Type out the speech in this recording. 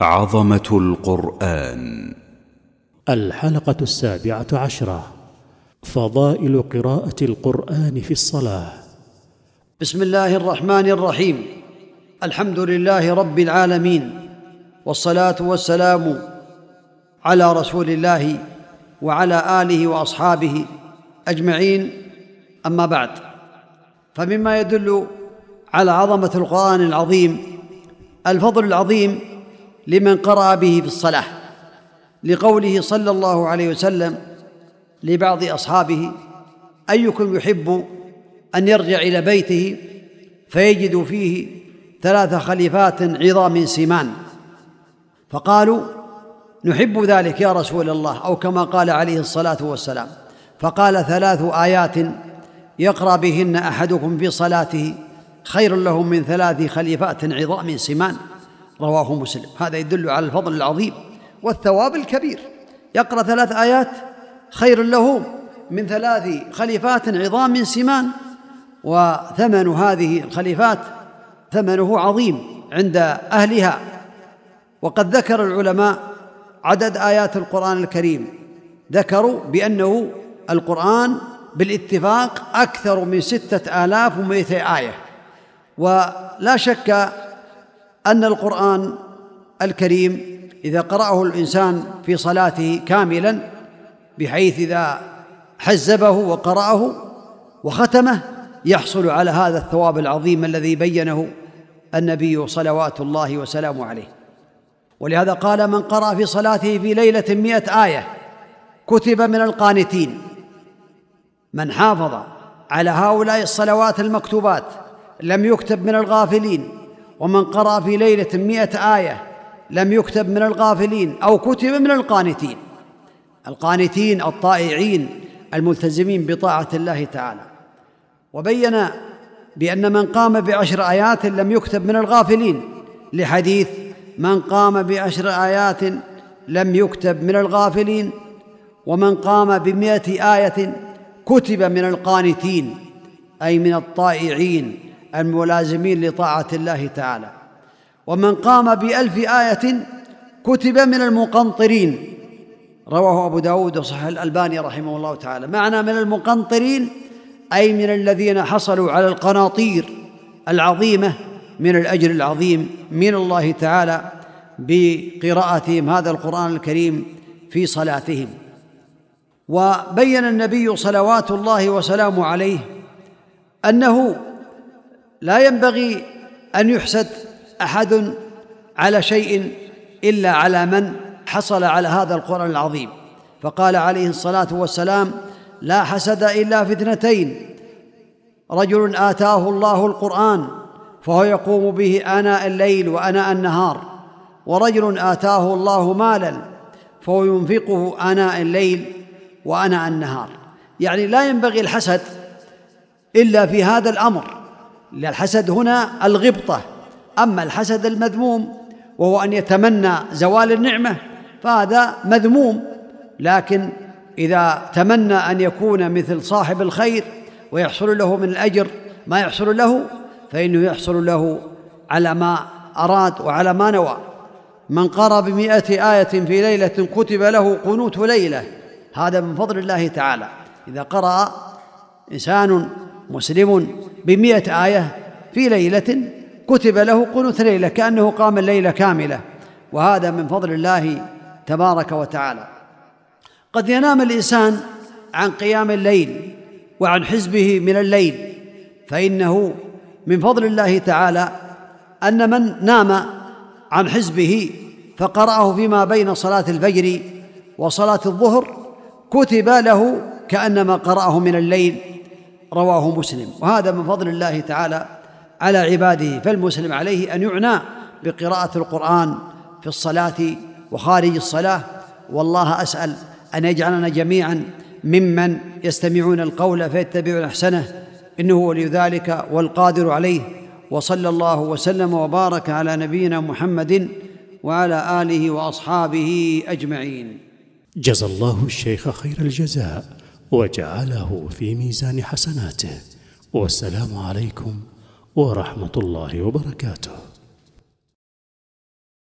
عظمة القرآن. الحلقة السابعة عشرة. فضائل قراءة القرآن في الصلاة. بسم الله الرحمن الرحيم. الحمد لله رب العالمين. والصلاة والسلام على رسول الله وعلى آله وأصحابه أجمعين. أما بعد فمما يدل على عظمة القرآن العظيم الفضل العظيم لمن قرأ به في الصلاة لقوله صلى الله عليه وسلم لبعض أصحابه أيكم يحب أن يرجع إلى بيته فيجد فيه ثلاث خليفات عظام سمان فقالوا نحب ذلك يا رسول الله أو كما قال عليه الصلاة والسلام. فقال ثلاث آيات يقرأ بهن أحدكم في صلاته خير له من ثلاث خليفات عظام سمان رواه مسلم. هذا يدل على الفضل العظيم والثواب الكبير. يقرأ ثلاث آيات خير له من ثلاث خليفات عظام سمان وثمن هذه الخليفات ثمنه عظيم عند أهلها. وقد ذكر العلماء عدد آيات القرآن الكريم. ذكروا بأنه القرآن بالاتفاق أكثر من ستة آلاف ومئتي آية. ولا شك أن القرآن الكريم إذا قرأه الإنسان في صلاته كاملا بحيث إذا حزبه وقرأه وختمه يحصل على هذا الثواب العظيم الذي بينه النبي صلوات الله وسلامه عليه. ولهذا قال من قرأ في صلاته في ليلة مئة آية كتب من القانتين. من حافظ على هؤلاء الصلوات المكتوبات لم يكتب من الغافلين. ومن قرأ في ليلة مئة آية لم يكتب من الغافلين أو كتب من القانتين. القانتين الطائعين الملتزمين بطاعة الله تعالى. وبين بأن من قام بعشر آيات لم يكتب من الغافلين لحديث من قام بعشر آيات لم يكتب من الغافلين ومن قام بمئة آية كتب من القانتين أي من الطائعين الملازمين لطاعة الله تعالى. ومن قام بألف آية كتب من المقنطرين. رواه أبو داود وصحح الألباني رحمه الله تعالى. معنى من المقنطرين أي من الذين حصلوا على القناطير العظيمة من الأجر العظيم من الله تعالى بقراءتهم هذا القرآن الكريم في صلاتهم. وبين النبي صلوات الله وسلامه عليه أنه لا ينبغي أن يحسد أحد على شيء إلا على من حصل على هذا القرآن العظيم. فقال عليه الصلاة والسلام لا حسد إلا في اثنتين رجل آتاه الله القرآن فهو يقوم به آناء الليل وآناء النهار ورجل آتاه الله مالا فهو ينفقه آناء الليل وآناء النهار. يعني لا ينبغي الحسد إلا في هذا الأمر. الحسد هنا الغبطة. أما الحسد المذموم وهو أن يتمنى زوال النعمة فهذا مذموم. لكن إذا تمنى أن يكون مثل صاحب الخير ويحصل له من الأجر ما يحصل له فإنه يحصل له على ما أراد وعلى ما نوى. من قرأ بمئة آية في ليلة كتب له قنوت ليلة. هذا من فضل الله تعالى. إذا قرأ إنسان مسلم بمئة آية في ليلة كتب له قنوت ليلة كأنه قام الليلة كاملة وهذا من فضل الله تبارك وتعالى. قد ينام الإنسان عن قيام الليل وعن حزبه من الليل فإنه من فضل الله تعالى أن من نام عن حزبه فقرأه فيما بين صلاة الفجر وصلاة الظهر كتب له كأنما قرأه من الليل. رواه مسلم. وهذا من فضل الله تعالى على عباده فالمسلم عليه أن يعنى بقراءة القرآن في الصلاة وخارج الصلاة. والله أسأل أن يجعلنا جميعا ممن يستمعون القول فيتبعون أحسنه. إنه ولي ذلك والقادر عليه. وصلى الله وسلم وبارك على نبينا محمد وعلى آله وأصحابه أجمعين. جزى الله الشيخ خير الجزاء. وجعله في ميزان حسناته. والسلام عليكم ورحمة الله وبركاته.